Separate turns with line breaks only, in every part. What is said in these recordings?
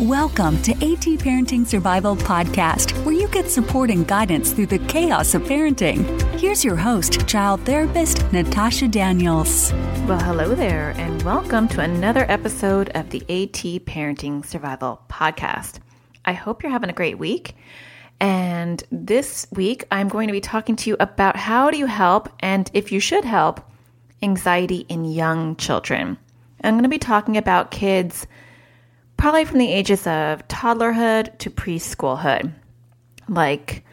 Welcome to AT Parenting Survival Podcast, where you get support and guidance through the chaos of parenting. Here's your host, child therapist Natasha Daniels.
Well, hello there, and welcome to another episode of the AT Parenting Survival Podcast. I hope you're having a great week. And this week, I'm going to be talking to you about how do you help, and if you should help, anxiety in young children. I'm going to be talking about kids probably from the ages of toddlerhood to preschoolhood, like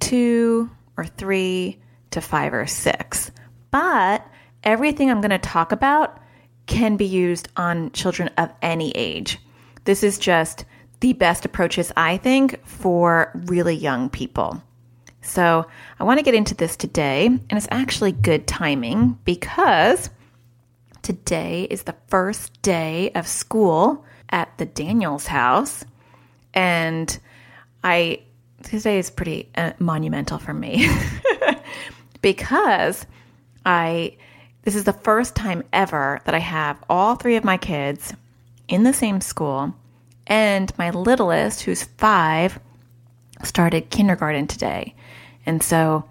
two or three to five or six. But everything I'm going to talk about can be used on children of any age. This is just the best approaches, I think, for really young people. So I want to get into this today, and it's actually good timing because today is the first day of school at the Daniels house. And I, today is pretty uh, monumental for me because I, this is the first time ever that I have all three of my kids in the same school. And my littlest, who's five, started kindergarten today. And so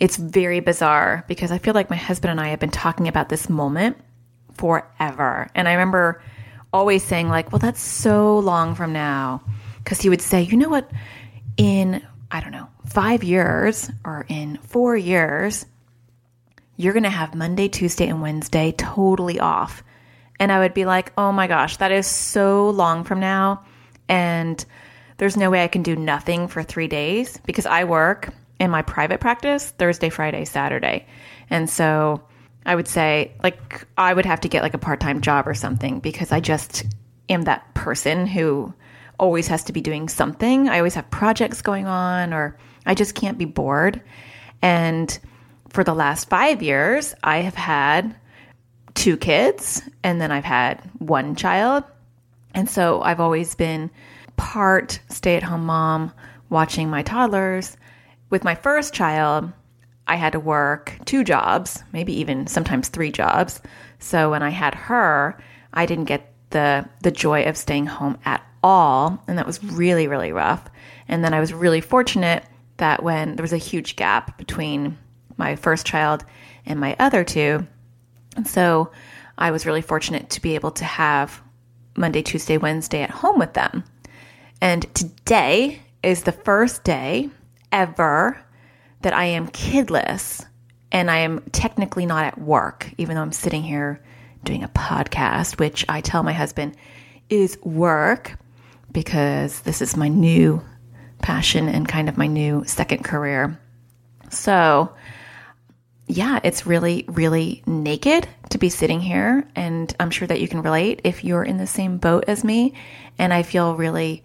it's very bizarre because I feel like my husband and I have been talking about this moment forever. And I remember always saying like, well, that's so long from now. Cause he would say, you know what, in, I don't know, five years or in four years, you're going to have Monday, Tuesday, and Wednesday totally off. And I would be like, oh my gosh, that is so long from now. And there's no way I can do nothing for three days because I work in my private practice Thursday, Friday, Saturday. And so I would say, like, I would have to get like a part time job or something because I just am that person who always has to be doing something. I always have projects going on, or I just can't be bored. And for the last five years, I have had two kids, and then I've had one child. And so I've always been part stay at home mom watching my toddlers. With my first child, I had to work two jobs, maybe even sometimes three jobs. So when I had her, I didn't get the the joy of staying home at all, and that was really really rough. And then I was really fortunate that when there was a huge gap between my first child and my other two, and so I was really fortunate to be able to have Monday, Tuesday, Wednesday at home with them. And today is the first day ever that I am kidless and I am technically not at work, even though I'm sitting here doing a podcast, which I tell my husband is work because this is my new passion and kind of my new second career. So, yeah, it's really, really naked to be sitting here. And I'm sure that you can relate if you're in the same boat as me. And I feel really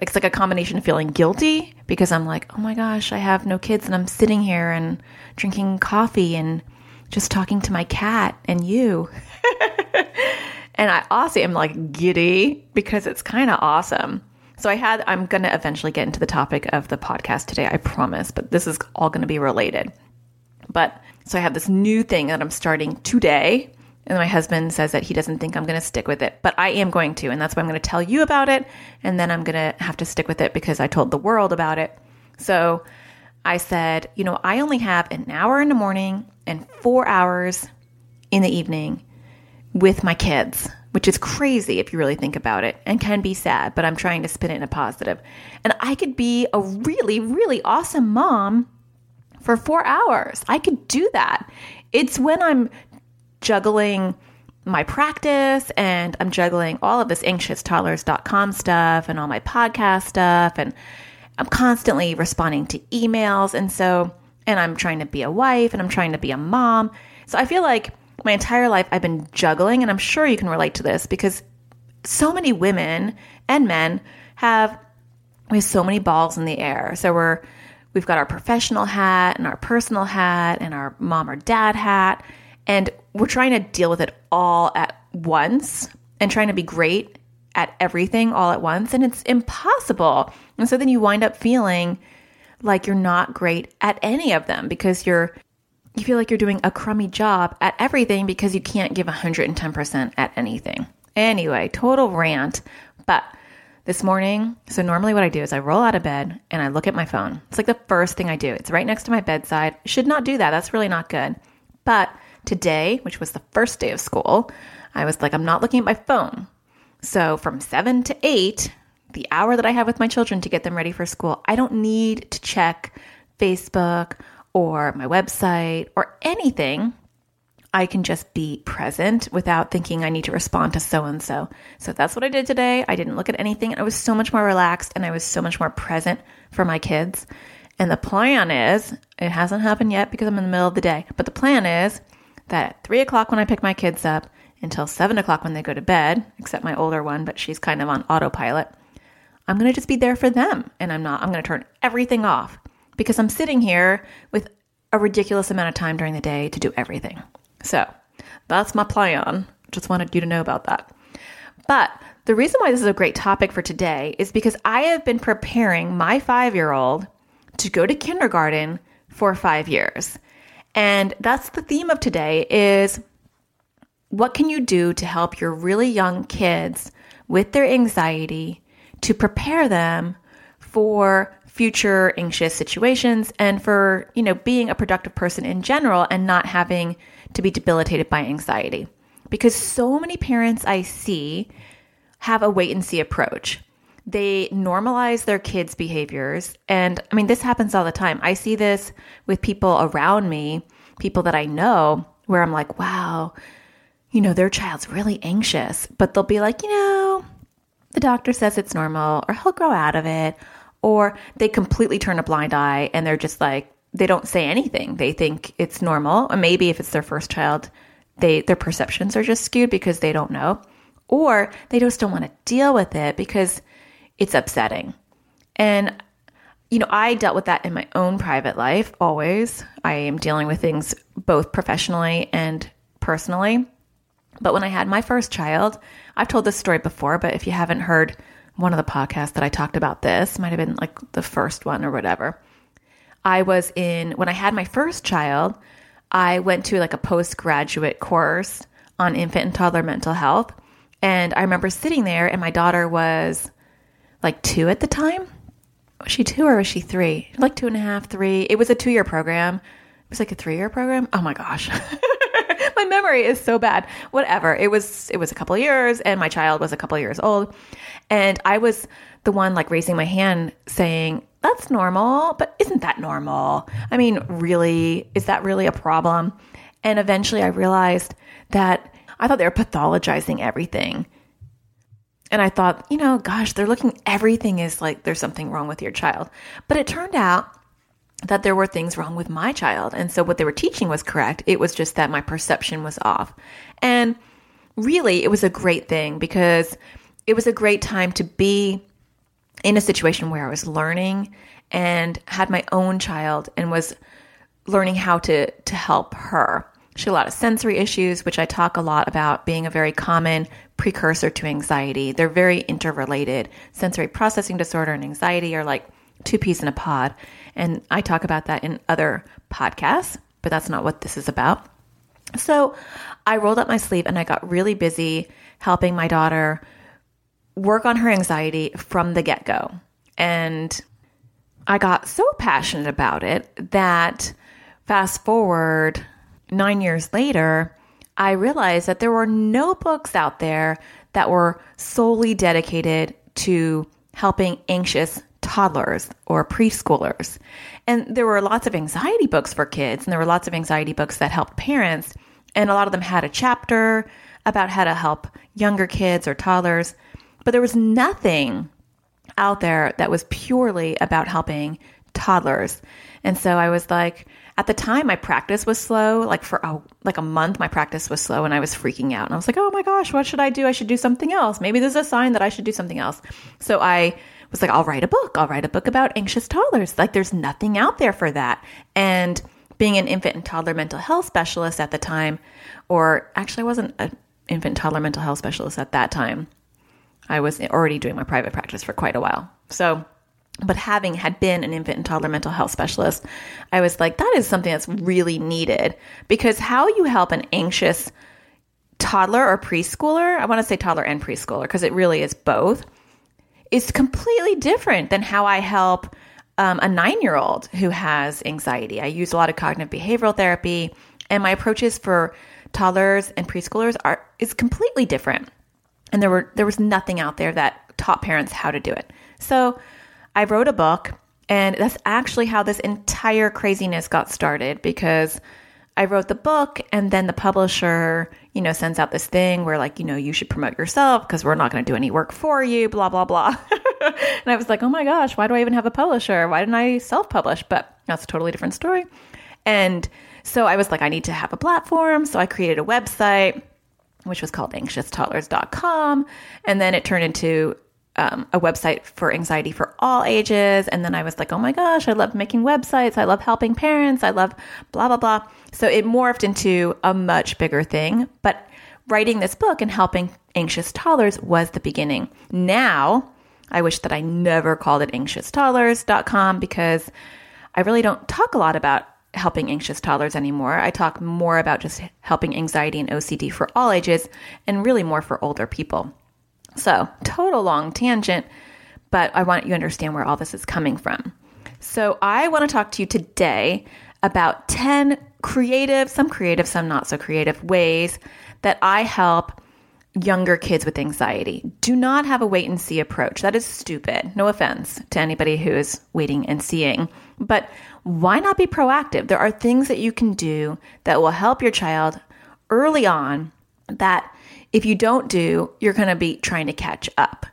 it's like a combination of feeling guilty because I'm like, oh my gosh, I have no kids and I'm sitting here and drinking coffee and just talking to my cat and you. and I also am like giddy because it's kind of awesome. So I had, I'm going to eventually get into the topic of the podcast today, I promise, but this is all going to be related. But so I have this new thing that I'm starting today and my husband says that he doesn't think I'm going to stick with it, but I am going to. And that's why I'm going to tell you about it. And then I'm going to have to stick with it because I told the world about it. So I said, you know, I only have an hour in the morning and four hours in the evening with my kids, which is crazy if you really think about it and can be sad, but I'm trying to spin it in a positive. And I could be a really, really awesome mom for four hours. I could do that. It's when I'm juggling my practice and I'm juggling all of this anxioustoddlers.com stuff and all my podcast stuff and I'm constantly responding to emails and so and I'm trying to be a wife and I'm trying to be a mom. So I feel like my entire life I've been juggling and I'm sure you can relate to this because so many women and men have we have so many balls in the air. So we're we've got our professional hat and our personal hat and our mom or dad hat and we're trying to deal with it all at once and trying to be great at everything all at once. And it's impossible. And so then you wind up feeling like you're not great at any of them because you're you feel like you're doing a crummy job at everything because you can't give 110% at anything. Anyway, total rant. But this morning, so normally what I do is I roll out of bed and I look at my phone. It's like the first thing I do. It's right next to my bedside. Should not do that. That's really not good. But today, which was the first day of school, I was like, I'm not looking at my phone. So from seven to eight, the hour that I have with my children to get them ready for school, I don't need to check Facebook or my website or anything. I can just be present without thinking I need to respond to so and so. So that's what I did today. I didn't look at anything. I was so much more relaxed and I was so much more present for my kids. And the plan is, it hasn't happened yet because I'm in the middle of the day, but the plan is that at three o'clock when I pick my kids up until seven o'clock when they go to bed, except my older one, but she's kind of on autopilot, I'm going to just be there for them. And I'm not, I'm going to turn everything off because I'm sitting here with a ridiculous amount of time during the day to do everything. So that's my plan. Just wanted you to know about that. But the reason why this is a great topic for today is because I have been preparing my five year old to go to kindergarten for five years. And that's the theme of today is what can you do to help your really young kids with their anxiety to prepare them for future anxious situations and for, you know, being a productive person in general and not having to be debilitated by anxiety. Because so many parents I see have a wait and see approach. They normalize their kids' behaviors. And I mean, this happens all the time. I see this with people around me, people that I know, where I'm like, wow, you know, their child's really anxious, but they'll be like, you know, the doctor says it's normal, or he'll grow out of it, or they completely turn a blind eye and they're just like, they don't say anything. They think it's normal. Or maybe if it's their first child, they their perceptions are just skewed because they don't know. Or they just don't want to deal with it because it's upsetting. And you know, I dealt with that in my own private life always. I am dealing with things both professionally and personally. But when I had my first child, I've told this story before, but if you haven't heard one of the podcasts that I talked about this, might have been like the first one or whatever. I was in, when I had my first child, I went to like a postgraduate course on infant and toddler mental health. And I remember sitting there, and my daughter was like two at the time. Was she two or was she three? Like two and a half, three. It was a two year program. It was like a three year program. Oh my gosh. my memory is so bad. Whatever. It was it was a couple years and my child was a couple years old. And I was the one like raising my hand saying, that's normal, but isn't that normal? I mean, really, is that really a problem? And eventually I realized that I thought they were pathologizing everything. And I thought, you know, gosh, they're looking, everything is like there's something wrong with your child. But it turned out that there were things wrong with my child. And so what they were teaching was correct. It was just that my perception was off. And really, it was a great thing because it was a great time to be in a situation where I was learning and had my own child and was learning how to to help her. She had a lot of sensory issues, which I talk a lot about being a very common precursor to anxiety. They're very interrelated. Sensory processing disorder and anxiety are like two peas in a pod. And I talk about that in other podcasts, but that's not what this is about. So I rolled up my sleeve and I got really busy helping my daughter work on her anxiety from the get go. And I got so passionate about it that fast forward nine years later, I realized that there were no books out there that were solely dedicated to helping anxious toddlers or preschoolers. And there were lots of anxiety books for kids, and there were lots of anxiety books that helped parents. And a lot of them had a chapter about how to help younger kids or toddlers. But there was nothing out there that was purely about helping toddlers. And so I was like, at the time my practice was slow, like for a, like a month my practice was slow and I was freaking out. And I was like, "Oh my gosh, what should I do? I should do something else. Maybe there's a sign that I should do something else." So I was like, "I'll write a book. I'll write a book about anxious toddlers." Like there's nothing out there for that. And being an infant and toddler mental health specialist at the time, or actually I wasn't an infant toddler mental health specialist at that time. I was already doing my private practice for quite a while. So, but having had been an infant and toddler mental health specialist, I was like, that is something that's really needed because how you help an anxious toddler or preschooler, I want to say toddler and preschooler because it really is both, is completely different than how I help um, a nine year old who has anxiety. I use a lot of cognitive behavioral therapy, and my approaches for toddlers and preschoolers are is completely different. And there were there was nothing out there that taught parents how to do it. So I wrote a book, and that's actually how this entire craziness got started because I wrote the book and then the publisher, you know, sends out this thing where like, you know, you should promote yourself because we're not going to do any work for you, blah, blah, blah. and I was like, oh my gosh, why do I even have a publisher? Why didn't I self publish? But that's a totally different story. And so I was like, I need to have a platform. So I created a website, which was called anxioustoddlers.com. And then it turned into um, a website for anxiety for all ages. And then I was like, oh my gosh, I love making websites. I love helping parents. I love blah, blah, blah. So it morphed into a much bigger thing. But writing this book and helping anxious toddlers was the beginning. Now, I wish that I never called it anxioustoddlers.com because I really don't talk a lot about helping anxious toddlers anymore. I talk more about just helping anxiety and OCD for all ages and really more for older people. So, total long tangent, but I want you to understand where all this is coming from. So, I want to talk to you today about 10 creative, some creative, some not so creative ways that I help younger kids with anxiety. Do not have a wait and see approach. That is stupid. No offense to anybody who is waiting and seeing. But why not be proactive? There are things that you can do that will help your child early on that if you don't do, you're going to be trying to catch up.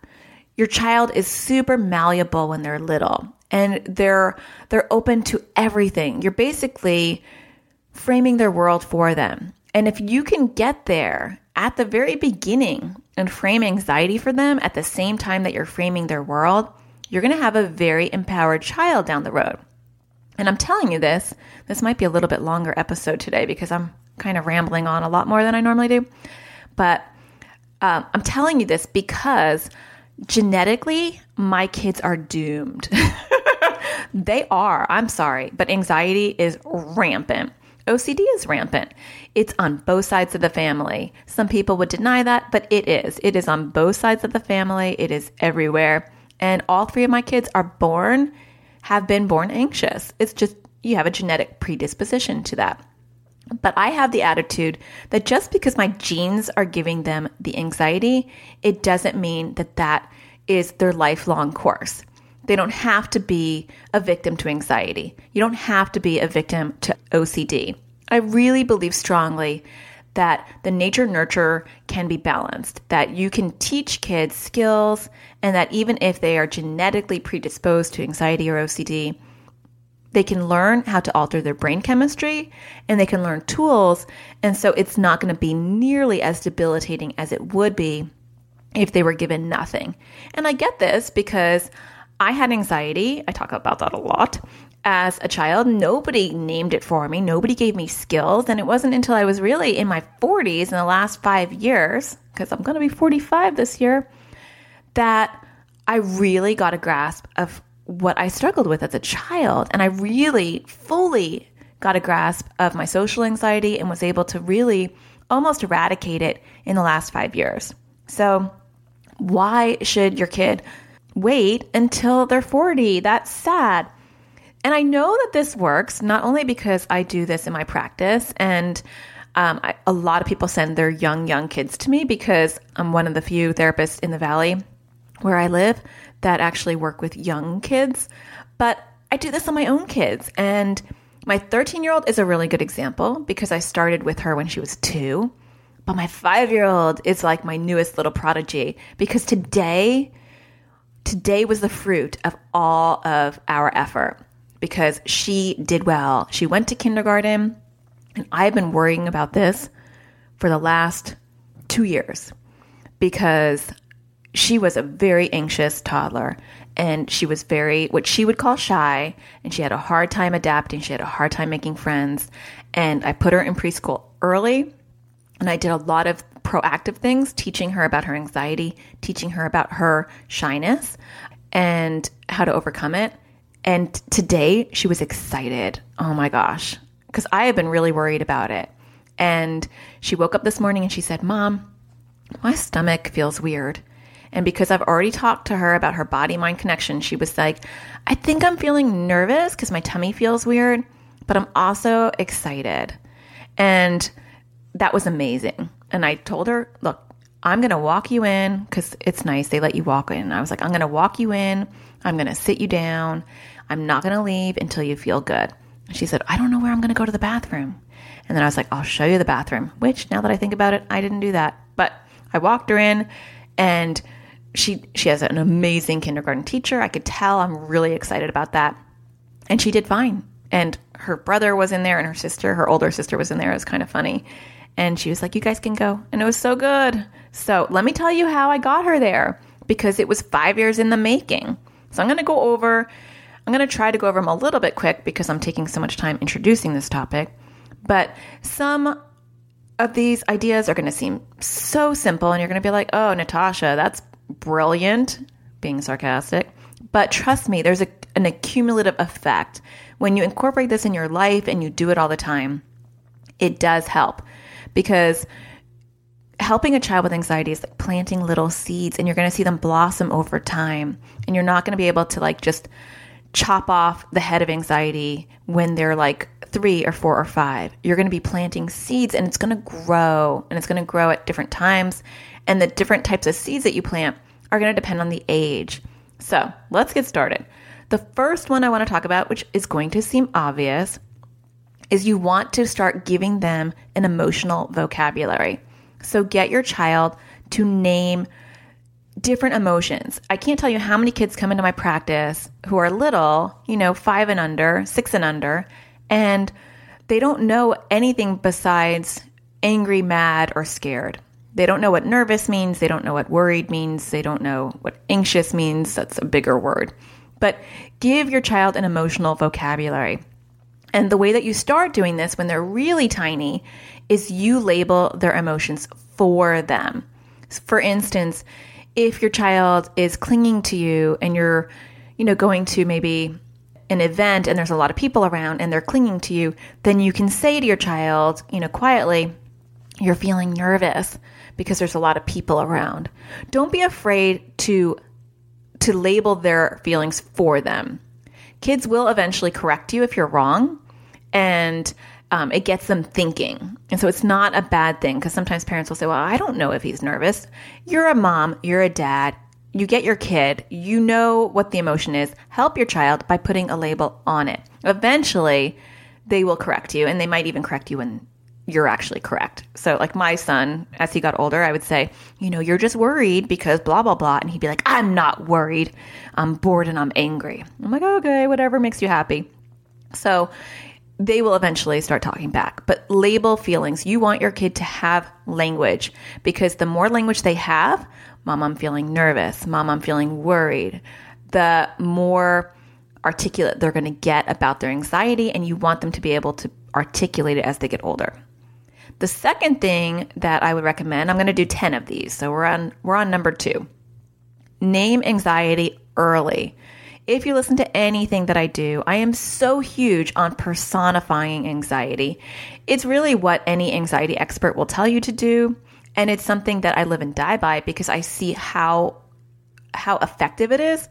Your child is super malleable when they're little and they're they're open to everything. You're basically framing their world for them. And if you can get there at the very beginning and frame anxiety for them at the same time that you're framing their world, you're going to have a very empowered child down the road. And I'm telling you this, this might be a little bit longer episode today because I'm kind of rambling on a lot more than I normally do. But um, I'm telling you this because genetically, my kids are doomed. they are. I'm sorry, but anxiety is rampant. OCD is rampant. It's on both sides of the family. Some people would deny that, but it is. It is on both sides of the family. It is everywhere. And all three of my kids are born, have been born anxious. It's just you have a genetic predisposition to that. But I have the attitude that just because my genes are giving them the anxiety, it doesn't mean that that is their lifelong course. They don't have to be a victim to anxiety. You don't have to be a victim to OCD. I really believe strongly that the nature nurture can be balanced, that you can teach kids skills, and that even if they are genetically predisposed to anxiety or OCD, they can learn how to alter their brain chemistry and they can learn tools. And so it's not going to be nearly as debilitating as it would be if they were given nothing. And I get this because I had anxiety. I talk about that a lot. As a child, nobody named it for me. Nobody gave me skills. And it wasn't until I was really in my 40s in the last five years, because I'm going to be 45 this year, that I really got a grasp of what I struggled with as a child. And I really fully got a grasp of my social anxiety and was able to really almost eradicate it in the last five years. So, why should your kid wait until they're 40? That's sad. And I know that this works not only because I do this in my practice and um, I, a lot of people send their young, young kids to me because I'm one of the few therapists in the Valley where I live that actually work with young kids, but I do this on my own kids. And my 13 year old is a really good example because I started with her when she was two. But my five year old is like my newest little prodigy because today, today was the fruit of all of our effort because she did well. She went to kindergarten, and I've been worrying about this for the last two years because she was a very anxious toddler and she was very what she would call shy and she had a hard time adapting she had a hard time making friends and i put her in preschool early and i did a lot of proactive things teaching her about her anxiety teaching her about her shyness and how to overcome it and today she was excited. Oh my gosh. Because i have been really worried about it. And she woke up this morning and she said mom my stomach feels weird And because I've already talked to her about her body mind connection, she was like, I think I'm feeling nervous because my tummy feels weird, but I'm also excited. And that was amazing. And I told her, look, I'm going to walk you in because it's nice. They let you walk in. I was like, I'm going to walk you in. I'm going to sit you down. I'm not going to leave until you feel good. And She said, I don't know where I'm going to go to the bathroom. And then I was like, I'll show you the bathroom, which now that I think about it, I didn't do that. But I walked her in and she she has an amazing kindergarten teacher. I could tell I'm really excited about that. And she did fine. And her brother was in there and her sister, her older sister was in there. It was kind of funny. And she was like, You guys can go. And it was so good. So let me tell you how I got her there because it was five years in the making. So I'm going to go over, I'm going to try to go over them a little bit quick because I'm taking so much time introducing this topic. But some of these ideas are going to seem so simple and you're going to be like, oh, Natasha, that's brilliant, being sarcastic. But trust me, there's a, an accumulative effect. When you incorporate this in your life and you do it all the time, it does help because helping a child with anxiety is like planting little seeds and you're going to see them blossom over time and you're not going to be able to like just chop off the head of anxiety when they're like three or four or five. You're going to be planting seeds and it's going to grow and it's going to grow at different times and the different types of seeds that you plant are going to depend on the age. So let's get started. The first one i want to talk about which is going to seem obvious is you want to start giving them an emotional vocabulary. So get your child to name different emotions. I can't tell you how many kids come into my practice who are little, you know, five and under, six and under, and they don't know anything besides angry, mad, or scared. They don't know what nervous means. They don't know what worried means. They don't know what anxious means. That's a bigger word. But give your child an emotional vocabulary. And the way that you start doing this when they're really tiny is you label their emotions for them. For instance, if your child is clinging to you and you're, you know, going to maybe an event and there's a lot of people around and they're clinging to you, then you can say to your child, you know, quietly, you're feeling nervous because there's a lot of people around. Don't be afraid to to label their feelings for them. Kids will eventually correct you if you're wrong and um, it gets them thinking. And so it's not a bad thing because sometimes parents will say, Well, I don't know if he's nervous. You're a mom, you're a dad, you get your kid, you know what the emotion is. Help your child by putting a label on it. Eventually, they will correct you, and they might even correct you when you're actually correct. So, like my son, as he got older, I would say, You know, you're just worried because blah, blah, blah. And he'd be like, I'm not worried. I'm bored and I'm angry. I'm like, Okay, whatever makes you happy. So, they will eventually start talking back. But label feelings. You want your kid to have language because the more language they have, mom, I'm feeling nervous, mom, I'm feeling worried, the more articulate they're going to get about their anxiety, and you want them to be able to articulate it as they get older. The second thing that I would recommend, I'm going to do 10 of these. So we're on we're on number 2. Name anxiety early. If you listen to anything that I do, I am so huge on personifying anxiety. It's really what any anxiety expert will tell you to do, and it's something that I live and die by because I see how how effective it is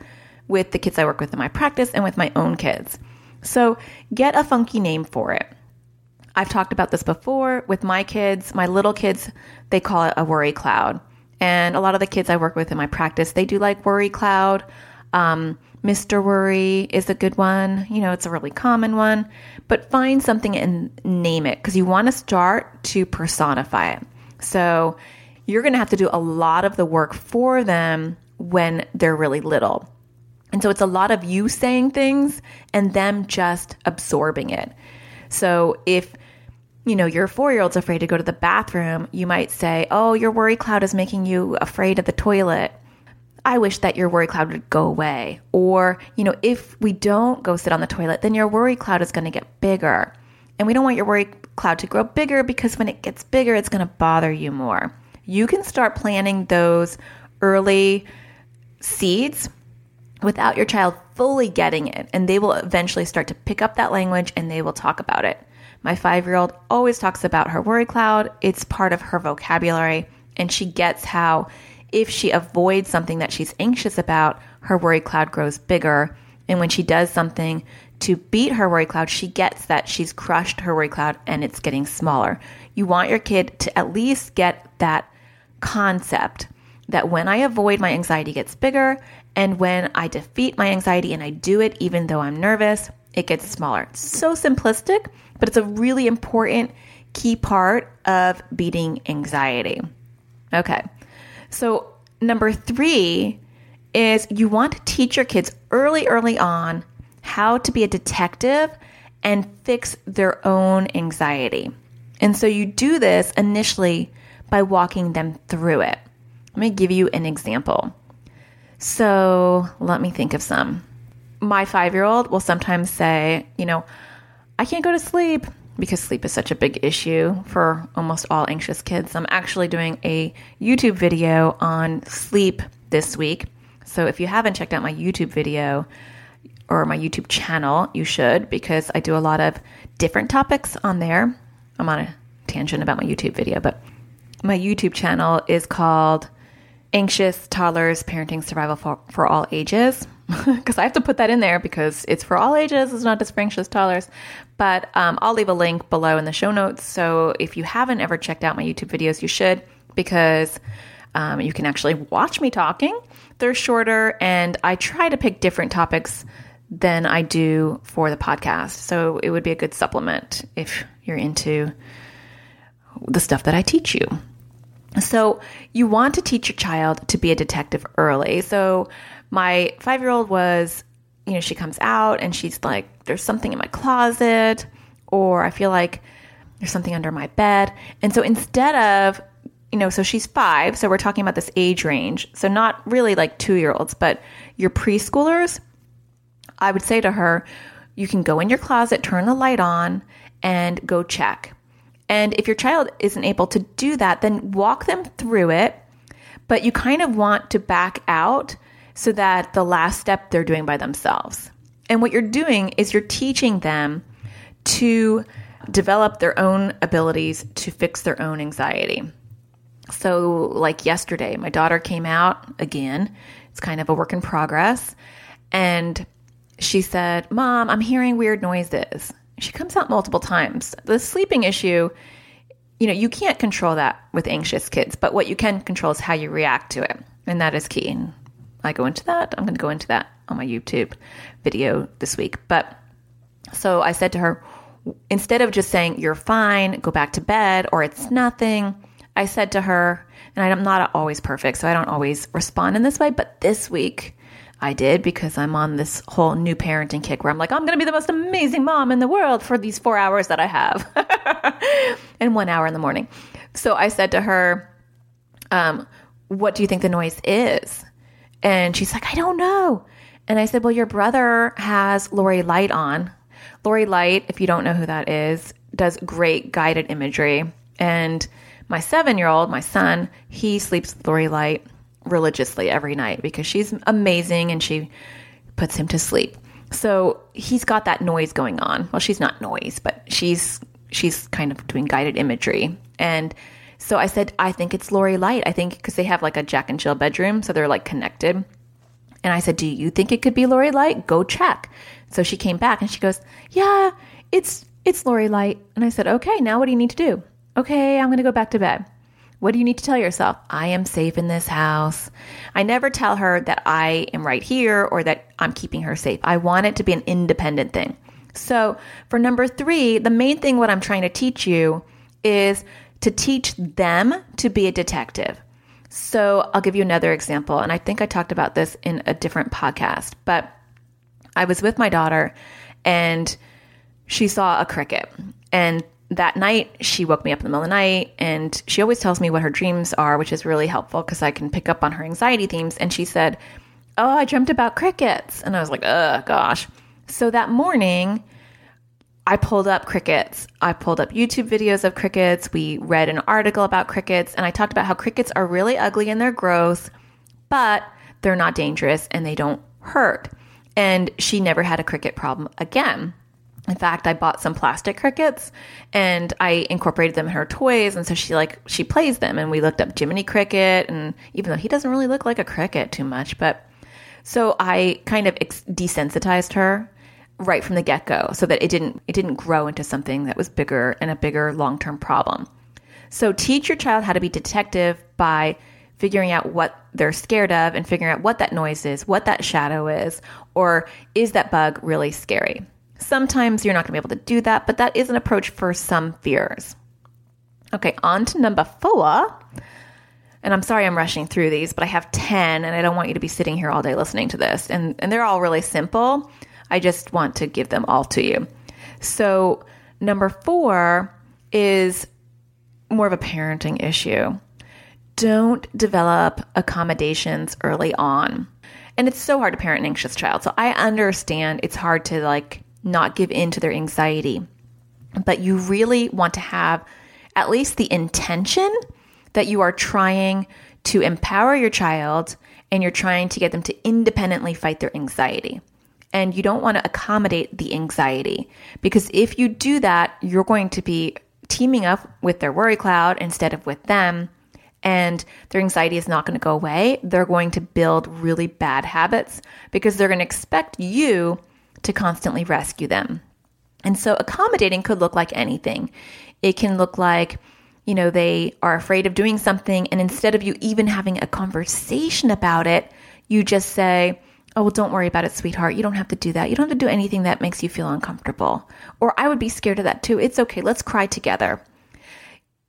with the kids I work with in my practice and with my own kids. So, get a funky name for it. I've talked about this before with my kids, my little kids, they call it a worry cloud. And a lot of the kids I work with in my practice, they do like worry cloud. Um, Mr. Worry is a good one. You know, it's a really common one, but find something and name it because you want to start to personify it. So you're going to have to do a lot of the work for them when they're really little. And so it's a lot of you saying things and them just absorbing it. So if you know, your four year old's afraid to go to the bathroom, you might say, Oh, your worry cloud is making you afraid of the toilet. I wish that your worry cloud would go away. Or, you know, if we don't go sit on the toilet, then your worry cloud is going to get bigger. And we don't want your worry cloud to grow bigger because when it gets bigger, it's going to bother you more. You can start planting those early seeds without your child fully getting it, and they will eventually start to pick up that language and they will talk about it. My five year old always talks about her worry cloud, it's part of her vocabulary, and she gets how if she avoids something that she's anxious about, her worry cloud grows bigger. And when she does something to beat her worry cloud, she gets that she's crushed her worry cloud and it's getting smaller. You want your kid to at least get that concept that when I avoid, my anxiety gets bigger. And when I defeat my anxiety and I do it, even though I'm nervous, it gets smaller. It's so simplistic, but it's a really important key part of beating anxiety. Okay. So, number three is you want to teach your kids early, early on how to be a detective and fix their own anxiety. And so you do this initially by walking them through it. Let me give you an example. So let me think of some. My five year old will sometimes say, you know, I can't go to sleep because sleep is such a big issue for almost all anxious kids. I'm actually doing a YouTube video on sleep this week. So if you haven't checked out my YouTube video or my YouTube channel, you should because I do a lot of different topics on there. I'm on a tangent about my YouTube video, but my YouTube channel is called Anxious Toddlers Parenting Survival for, for All Ages because I have to put that in there because it's for all ages. It's not just for anxious toddlers. But um, I'll leave a link below in the show notes. So if you haven't ever checked out my YouTube videos, you should because um, you can actually watch me talking. They're shorter, and I try to pick different topics than I do for the podcast. So it would be a good supplement if you're into the stuff that I teach you. So you want to teach your child to be a detective early. So my five year old was, you know, she comes out and she's like, there's something in my closet, or I feel like there's something under my bed. And so instead of, you know, so she's five, so we're talking about this age range. So not really like two year olds, but your preschoolers, I would say to her, you can go in your closet, turn the light on, and go check. And if your child isn't able to do that, then walk them through it, but you kind of want to back out so that the last step they're doing by themselves. And what you're doing is you're teaching them to develop their own abilities to fix their own anxiety. So, like yesterday, my daughter came out again. It's kind of a work in progress. And she said, Mom, I'm hearing weird noises. She comes out multiple times. The sleeping issue, you know, you can't control that with anxious kids, but what you can control is how you react to it. And that is key. And I go into that. I'm going to go into that on my YouTube video this week. But so I said to her, instead of just saying, you're fine, go back to bed, or it's nothing, I said to her, and I'm not always perfect, so I don't always respond in this way, but this week I did because I'm on this whole new parenting kick where I'm like, I'm going to be the most amazing mom in the world for these four hours that I have and one hour in the morning. So I said to her, um, What do you think the noise is? And she's like, I don't know. And I said, Well, your brother has Lori Lite on. Lori Lite, if you don't know who that is, does great guided imagery. And my seven year old, my son, he sleeps with Lori Lite religiously every night because she's amazing and she puts him to sleep. So he's got that noise going on. Well, she's not noise, but she's she's kind of doing guided imagery. And so I said, I think it's Lori Lite. I think because they have like a Jack and Jill bedroom, so they're like connected. And I said, Do you think it could be Lori Lite? Go check. So she came back and she goes, Yeah, it's it's Lori Lite. And I said, Okay, now what do you need to do? Okay, I'm gonna go back to bed. What do you need to tell yourself? I am safe in this house. I never tell her that I am right here or that I'm keeping her safe. I want it to be an independent thing. So, for number three, the main thing what I'm trying to teach you is to teach them to be a detective. So I'll give you another example. And I think I talked about this in a different podcast, but I was with my daughter and she saw a cricket. And that night, she woke me up in the middle of the night and she always tells me what her dreams are, which is really helpful because I can pick up on her anxiety themes. And she said, Oh, I dreamt about crickets. And I was like, Oh, gosh. So that morning, I pulled up crickets. I pulled up YouTube videos of crickets. We read an article about crickets, and I talked about how crickets are really ugly and they're gross, but they're not dangerous and they don't hurt. And she never had a cricket problem again. In fact, I bought some plastic crickets and I incorporated them in her toys. And so she like, she plays them and we looked up Jiminy Cricket. And even though he doesn't really look like a cricket too much, but so I kind of ex- desensitized her right from the get go so that it didn't, it didn't grow into something that was bigger and a bigger long term problem. So teach your child how to be detective by figuring out what they're scared of and figuring out what that noise is, what that shadow is, or is that bug really scary? Sometimes you're not going to be able to do that, but that is an approach for some fears. Okay, on to number four. And I'm sorry I'm rushing through these, but I have 10 and I don't want you to be sitting here all day listening to this. And, and they're all really simple. I just want to give them all to you. So, number four is more of a parenting issue. Don't develop accommodations early on. And it's so hard to parent an anxious child. So I understand it's hard to like not give in to their anxiety. But you really want to have at least the intention that you are trying to empower your child and you're trying to get them to independently fight their anxiety. And you don't want to accommodate the anxiety because if you do that, you're going to be teaming up with their worry cloud instead of with them. And their anxiety is not going to go away. They're going to build really bad habits because they're going to expect you to constantly rescue them. And so accommodating could look like anything. It can look like, you know, they are afraid of doing something, and instead of you even having a conversation about it, you just say, Oh, well, don't worry about it, sweetheart. You don't have to do that. You don't have to do anything that makes you feel uncomfortable. Or I would be scared of that too. It's okay. Let's cry together.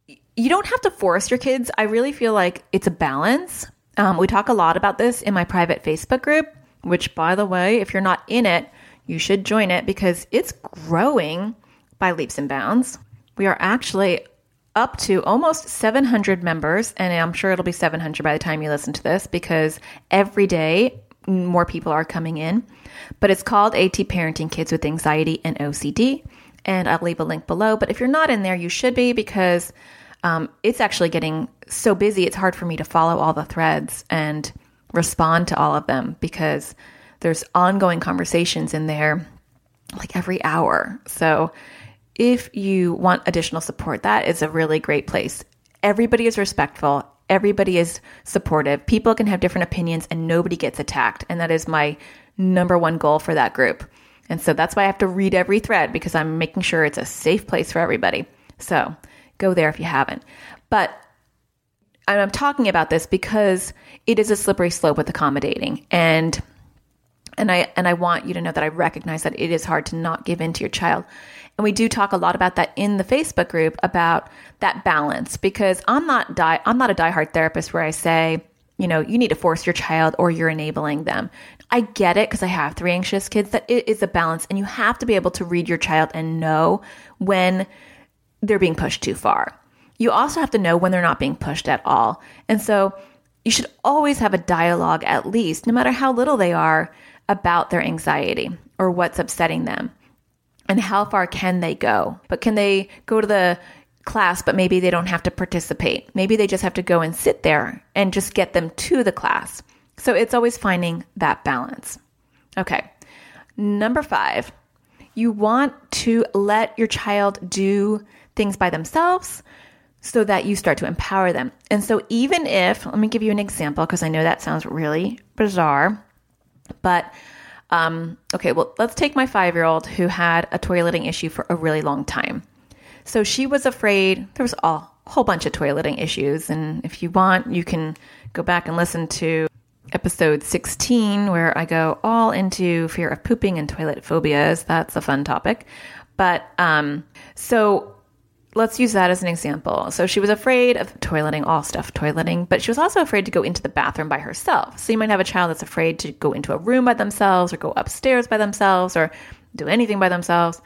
You don't have to force your kids. I really feel like it's a balance. Um, we talk a lot about this in my private Facebook group, which, by the way, if you're not in it, you should join it because it's growing by leaps and bounds. We are actually up to almost 700 members, and I'm sure it'll be 700 by the time you listen to this because every day more people are coming in. But it's called AT Parenting Kids with Anxiety and OCD, and I'll leave a link below. But if you're not in there, you should be because um, it's actually getting so busy, it's hard for me to follow all the threads and respond to all of them because there's ongoing conversations in there like every hour. So if you want additional support, that is a really great place. Everybody is respectful. Everybody is supportive. People can have different opinions and nobody gets attacked. And that is my number one goal for that group. And so that's why I have to read every thread because I'm making sure it's a safe place for everybody. So go there if you haven't. But I'm talking about this because it is a slippery slope with accommodating. And and I and I want you to know that I recognize that it is hard to not give in to your child. And we do talk a lot about that in the Facebook group about that balance because I'm not die I'm not a diehard therapist where I say, you know, you need to force your child or you're enabling them. I get it because I have three anxious kids that it is a balance and you have to be able to read your child and know when they're being pushed too far. You also have to know when they're not being pushed at all. And so you should always have a dialogue at least, no matter how little they are, about their anxiety or what's upsetting them and how far can they go. But can they go to the class, but maybe they don't have to participate? Maybe they just have to go and sit there and just get them to the class. So it's always finding that balance. Okay. Number five, you want to let your child do things by themselves so that you start to empower them. And so, even if, let me give you an example because I know that sounds really bizarre. But um, okay, well, let's take my five year old who had a toileting issue for a really long time. So she was afraid, there was a whole bunch of toileting issues. And if you want, you can go back and listen to episode 16, where I go all into fear of pooping and toilet phobias. That's a fun topic. But um, so let's use that as an example. So she was afraid of toileting, all stuff toileting, but she was also afraid to go into the bathroom by herself. So you might have a child that's afraid to go into a room by themselves or go upstairs by themselves or do anything by themselves.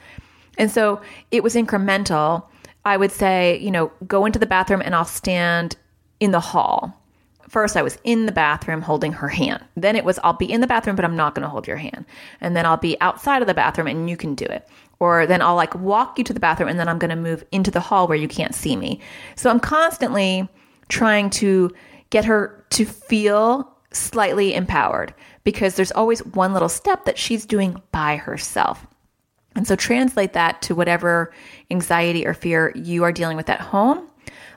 And so it was incremental. I would say, you know, go into the bathroom and I'll stand in the hall. First, I was in the bathroom holding her hand. Then it was, I'll be in the bathroom, but I'm not going to hold your hand. And then I'll be outside of the bathroom and you can do it or then I'll like walk you to the bathroom and then I'm going to move into the hall where you can't see me. So I'm constantly trying to get her to feel slightly empowered because there's always one little step that she's doing by herself. And so translate that to whatever anxiety or fear you are dealing with at home.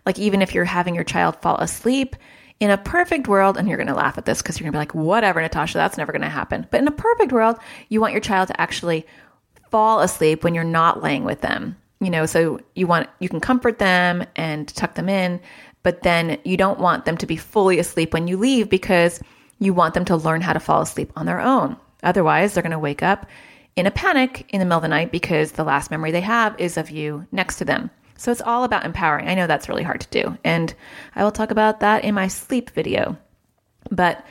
Like even if you're having your child fall asleep, in a perfect world, and you're going to laugh at this because you're going to be like, whatever, Natasha, that's never going to happen. But in a perfect world, you want your child to actually fall asleep when you're not laying with them. You know, so you want, you can comfort them and tuck them in, but then you don't want them to be fully asleep when you leave because you want them to learn how to fall asleep on their own. Otherwise, they're going to wake up in a panic in the middle of the night because the last memory they have is of you next to them. So it's all about empowering. I know that's really hard to do. And I will talk about that in my sleep video. But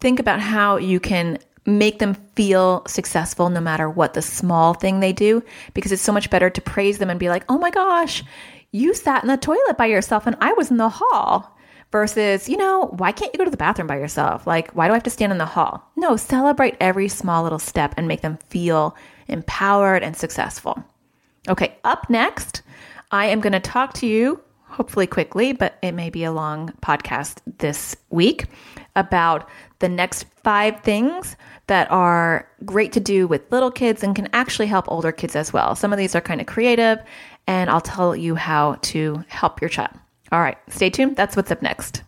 think about how you can make them feel successful no matter what the small thing they do, because it's so much better to praise them and be like, oh my gosh, you sat in the toilet by yourself and I was in the hall. Versus, you know, why can't you go to the bathroom by yourself? Like, why do I have to stand in the hall? No, celebrate every small little step and make them feel empowered and successful. Okay, up next, I am going to talk to you, hopefully quickly, but it may be a long podcast this week, about the next five things that are great to do with little kids and can actually help older kids as well. Some of these are kind of creative, and I'll tell you how to help your child. All right, stay tuned. That's what's up next.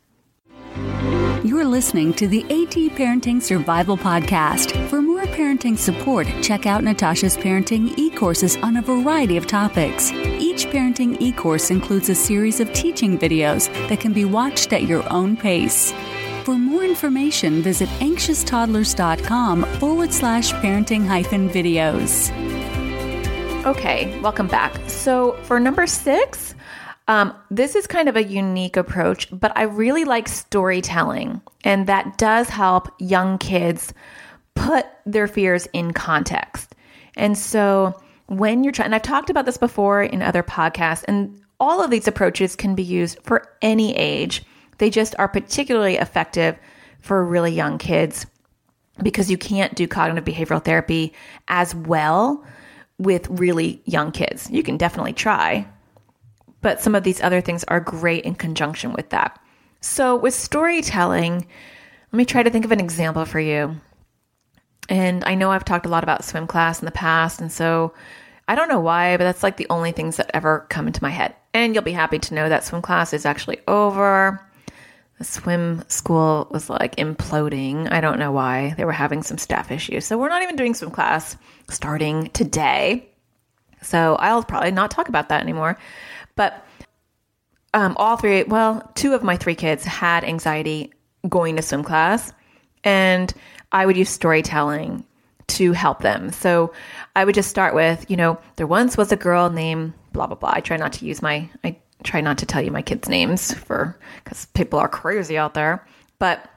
You're listening to the AT Parenting Survival Podcast. For more parenting support, check out Natasha's parenting e courses on a variety of topics. Each parenting e course includes a series of teaching videos that can be watched at your own pace. For more information, visit anxioustoddlers.com forward slash parenting hyphen videos.
Okay, welcome back. So for number six, um, this is kind of a unique approach, but I really like storytelling, and that does help young kids put their fears in context. And so when you're trying, and I've talked about this before in other podcasts, and all of these approaches can be used for any age. They just are particularly effective for really young kids because you can't do cognitive behavioral therapy as well with really young kids. You can definitely try, but some of these other things are great in conjunction with that. So, with storytelling, let me try to think of an example for you. And I know I've talked a lot about swim class in the past, and so I don't know why, but that's like the only things that ever come into my head. And you'll be happy to know that swim class is actually over. The swim school was like imploding. I don't know why. They were having some staff issues. So we're not even doing swim class starting today. So I'll probably not talk about that anymore. But um, all three, well, two of my three kids had anxiety going to swim class. And I would use storytelling to help them. So I would just start with, you know, there once was a girl named blah, blah, blah. I try not to use my, I try not to tell you my kids' names for, because people are crazy out there. But,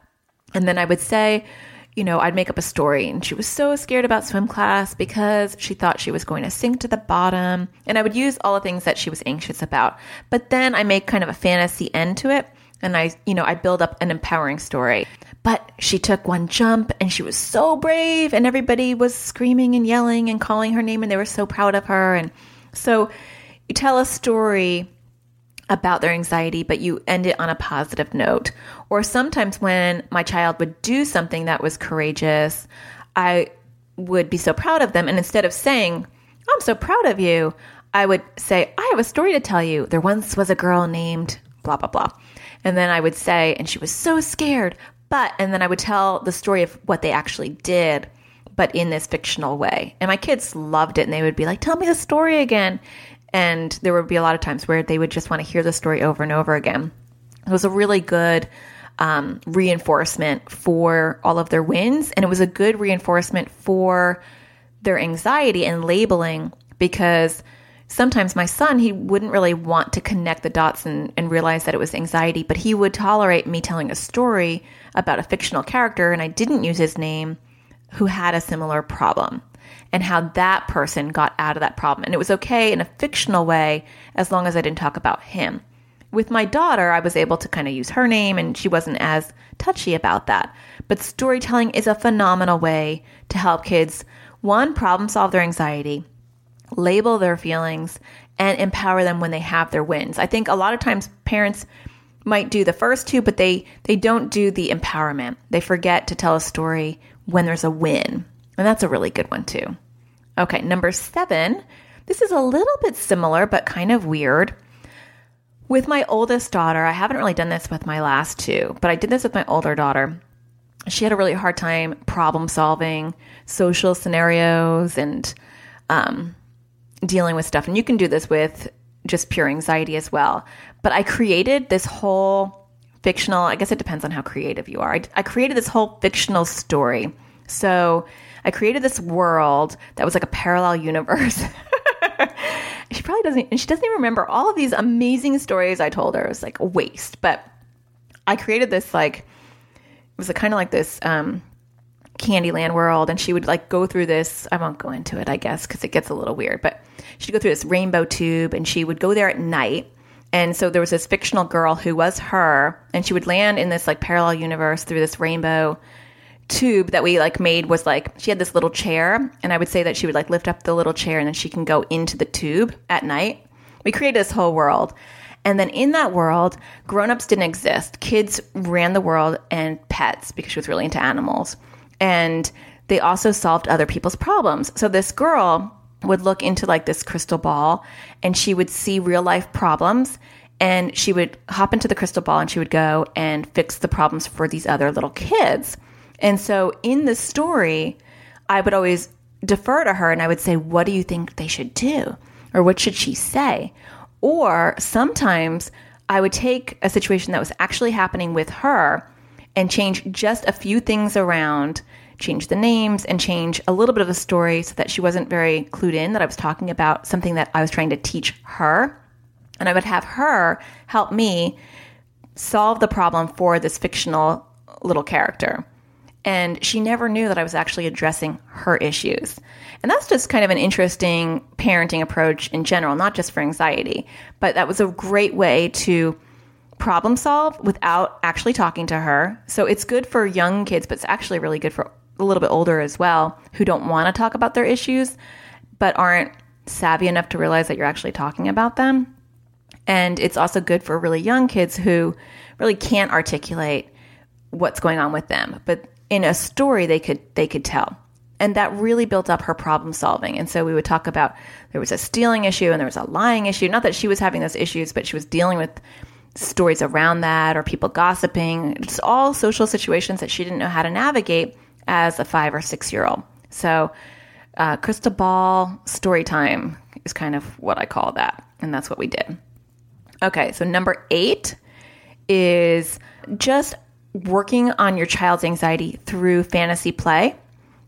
and then I would say, you know, I'd make up a story and she was so scared about swim class because she thought she was going to sink to the bottom. And I would use all the things that she was anxious about. But then I make kind of a fantasy end to it and I, you know, I build up an empowering story. But she took one jump and she was so brave and everybody was screaming and yelling and calling her name and they were so proud of her. And so you tell a story about their anxiety, but you end it on a positive note. Or sometimes when my child would do something that was courageous, I would be so proud of them. And instead of saying, oh, I'm so proud of you, I would say, I have a story to tell you. There once was a girl named blah, blah, blah. And then I would say, and she was so scared, but, and then I would tell the story of what they actually did, but in this fictional way. And my kids loved it and they would be like, tell me the story again. And there would be a lot of times where they would just want to hear the story over and over again. It was a really good um, reinforcement for all of their wins. And it was a good reinforcement for their anxiety and labeling because sometimes my son, he wouldn't really want to connect the dots and, and realize that it was anxiety, but he would tolerate me telling a story about a fictional character, and I didn't use his name, who had a similar problem and how that person got out of that problem. And it was okay in a fictional way as long as I didn't talk about him. With my daughter, I was able to kind of use her name and she wasn't as touchy about that. But storytelling is a phenomenal way to help kids, one, problem solve their anxiety, label their feelings, and empower them when they have their wins. I think a lot of times parents might do the first two, but they, they don't do the empowerment. They forget to tell a story when there's a win. And that's a really good one too. Okay, number seven. This is a little bit similar, but kind of weird. With my oldest daughter, I haven't really done this with my last two, but I did this with my older daughter. She had a really hard time problem solving social scenarios and um, dealing with stuff. And you can do this with just pure anxiety as well. But I created this whole fictional, I guess it depends on how creative you are. I, I created this whole fictional story. So I created this world that was like a parallel universe. she probably doesn't, and she doesn't even remember all of these amazing stories I told her. It was like a waste. But I created this like, it was kind of like this um, Candyland world, and she would like go through this. I won't go into it, I guess, because it gets a little weird. But she'd go through this rainbow tube, and she would go there at night. And so there was this fictional girl who was her, and she would land in this like parallel universe through this rainbow tube that we like made was like she had this little chair and i would say that she would like lift up the little chair and then she can go into the tube at night we created this whole world and then in that world grown-ups didn't exist kids ran the world and pets because she was really into animals and they also solved other people's problems. So this girl would look into like this crystal ball and she would see real life problems and she would hop into the crystal ball and she would go and fix the problems for these other little kids. And so in the story, I would always defer to her and I would say, What do you think they should do? Or what should she say? Or sometimes I would take a situation that was actually happening with her and change just a few things around, change the names and change a little bit of the story so that she wasn't very clued in that I was talking about something that I was trying to teach her. And I would have her help me solve the problem for this fictional little character. And she never knew that I was actually addressing her issues. And that's just kind of an interesting parenting approach in general, not just for anxiety, but that was a great way to problem solve without actually talking to her. So it's good for young kids, but it's actually really good for a little bit older as well who don't want to talk about their issues but aren't savvy enough to realize that you're actually talking about them. And it's also good for really young kids who really can't articulate what's going on with them, but in a story they could they could tell. And that really built up her problem solving. And so we would talk about there was a stealing issue and there was a lying issue. Not that she was having those issues, but she was dealing with stories around that or people gossiping. It's all social situations that she didn't know how to navigate as a five or six year old. So, uh, crystal ball story time is kind of what I call that. And that's what we did. Okay, so number eight is just working on your child's anxiety through fantasy play.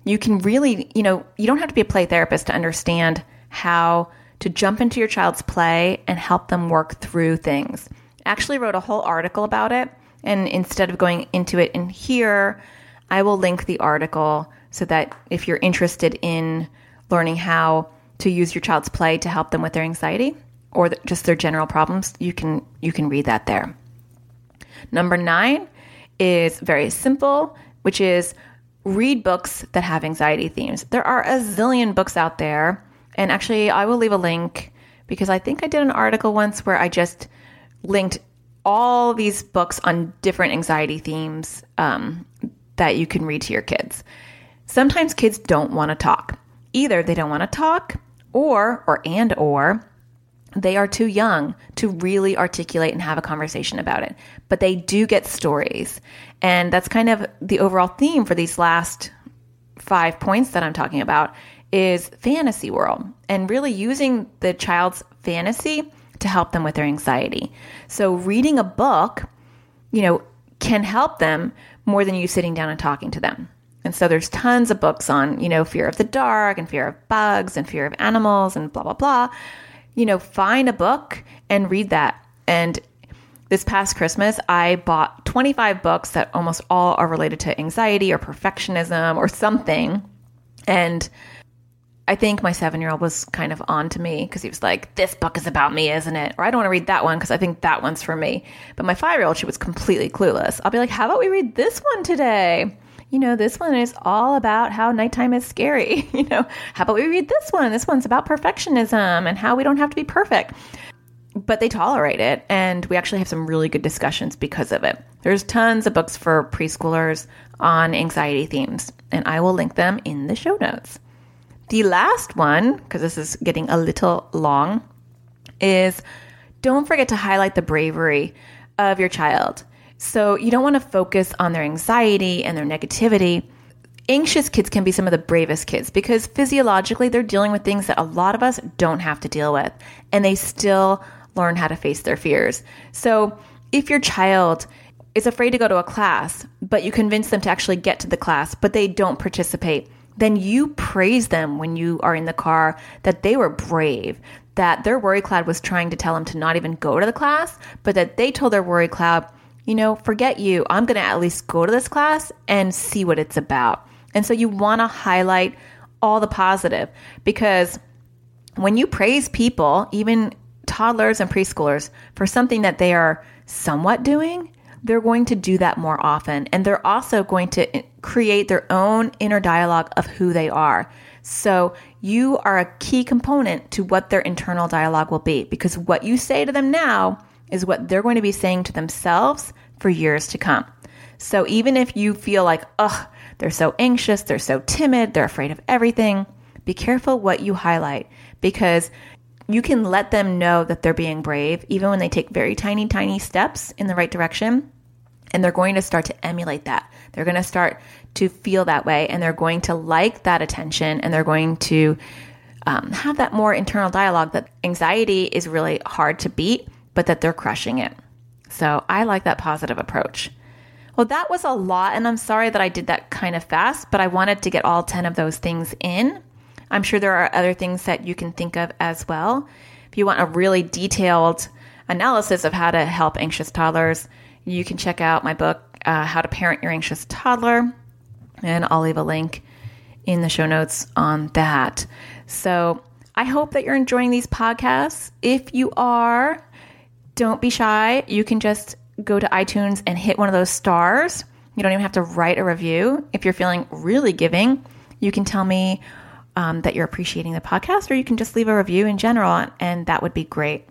You can really, you know, you don't have to be a play therapist to understand how to jump into your child's play and help them work through things actually wrote a whole article about it. And instead of going into it in here, I will link the article so that if you're interested in learning how to use your child's play to help them with their anxiety or just their general problems, you can you can read that there. Number 9 is very simple, which is read books that have anxiety themes. There are a zillion books out there, and actually I will leave a link because I think I did an article once where I just linked all these books on different anxiety themes um, that you can read to your kids. Sometimes kids don't want to talk. Either they don't want to talk, or or and or they are too young to really articulate and have a conversation about it. But they do get stories. And that's kind of the overall theme for these last five points that I'm talking about is fantasy world and really using the child's fantasy to help them with their anxiety. So reading a book, you know, can help them more than you sitting down and talking to them. And so there's tons of books on, you know, fear of the dark and fear of bugs and fear of animals and blah blah blah. You know, find a book and read that. And this past Christmas, I bought 25 books that almost all are related to anxiety or perfectionism or something. And I think my seven year old was kind of on to me because he was like, This book is about me, isn't it? Or I don't want to read that one because I think that one's for me. But my five year old, she was completely clueless. I'll be like, How about we read this one today? You know, this one is all about how nighttime is scary. you know, how about we read this one? This one's about perfectionism and how we don't have to be perfect. But they tolerate it, and we actually have some really good discussions because of it. There's tons of books for preschoolers on anxiety themes, and I will link them in the show notes. The last one, because this is getting a little long, is don't forget to highlight the bravery of your child. So you don't want to focus on their anxiety and their negativity. Anxious kids can be some of the bravest kids because physiologically they're dealing with things that a lot of us don't have to deal with, and they still learn how to face their fears. So if your child is afraid to go to a class, but you convince them to actually get to the class, but they don't participate, then you praise them when you are in the car that they were brave, that their worry cloud was trying to tell them to not even go to the class, but that they told their worry cloud, you know, forget you. I'm going to at least go to this class and see what it's about. And so you want to highlight all the positive because when you praise people, even toddlers and preschoolers, for something that they are somewhat doing, they're going to do that more often. And they're also going to eh, create their own inner dialogue of who they are. So you are a key component to what their internal dialogue will be because what you say to them now is what they're going to be saying to themselves for years to come. So even if you feel like, ugh, they're so anxious, they're so timid, they're afraid of everything, be careful what you highlight because you can let them know that they're being brave, even when they take very tiny, tiny steps in the right direction. And they're going to start to emulate that. They're going to start to feel that way and they're going to like that attention and they're going to um, have that more internal dialogue that anxiety is really hard to beat, but that they're crushing it. So I like that positive approach. Well, that was a lot, and I'm sorry that I did that kind of fast, but I wanted to get all 10 of those things in. I'm sure there are other things that you can think of as well. If you want a really detailed analysis of how to help anxious toddlers, you can check out my book, uh, How to Parent Your Anxious Toddler, and I'll leave a link in the show notes on that. So I hope that you're enjoying these podcasts. If you are, don't be shy. You can just go to iTunes and hit one of those stars. You don't even have to write a review. If you're feeling really giving, you can tell me um, that you're appreciating the podcast, or you can just leave a review in general, and that would be great.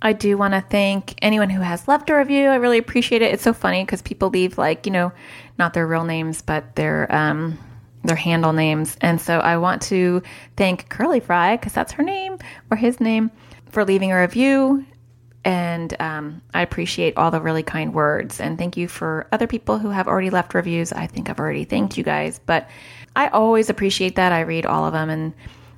I do want to thank anyone who has left a review. I really appreciate it. It's so funny because people leave like you know, not their real names, but their um, their handle names, and so I want to thank Curly Fry because that's her name or his name for leaving a review. And um, I appreciate all the really kind words. And thank you for other people who have already left reviews. I think I've already thanked you guys, but I always appreciate that. I read all of them, and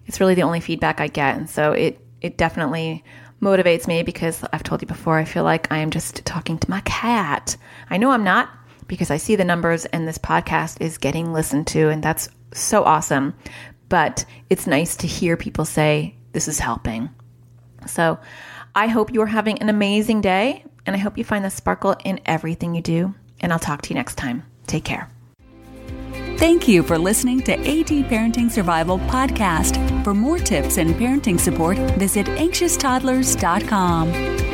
it's really the only feedback I get. And so it it definitely motivates me because I've told you before, I feel like I am just talking to my cat. I know I'm not because I see the numbers and this podcast is getting listened to, and that's so awesome. But it's nice to hear people say, This is helping. So I hope you are having an amazing day, and I hope you find the sparkle in everything you do. And I'll talk to you next time. Take care.
Thank you for listening to AT Parenting Survival Podcast. For more tips and parenting support, visit anxioustoddlers.com.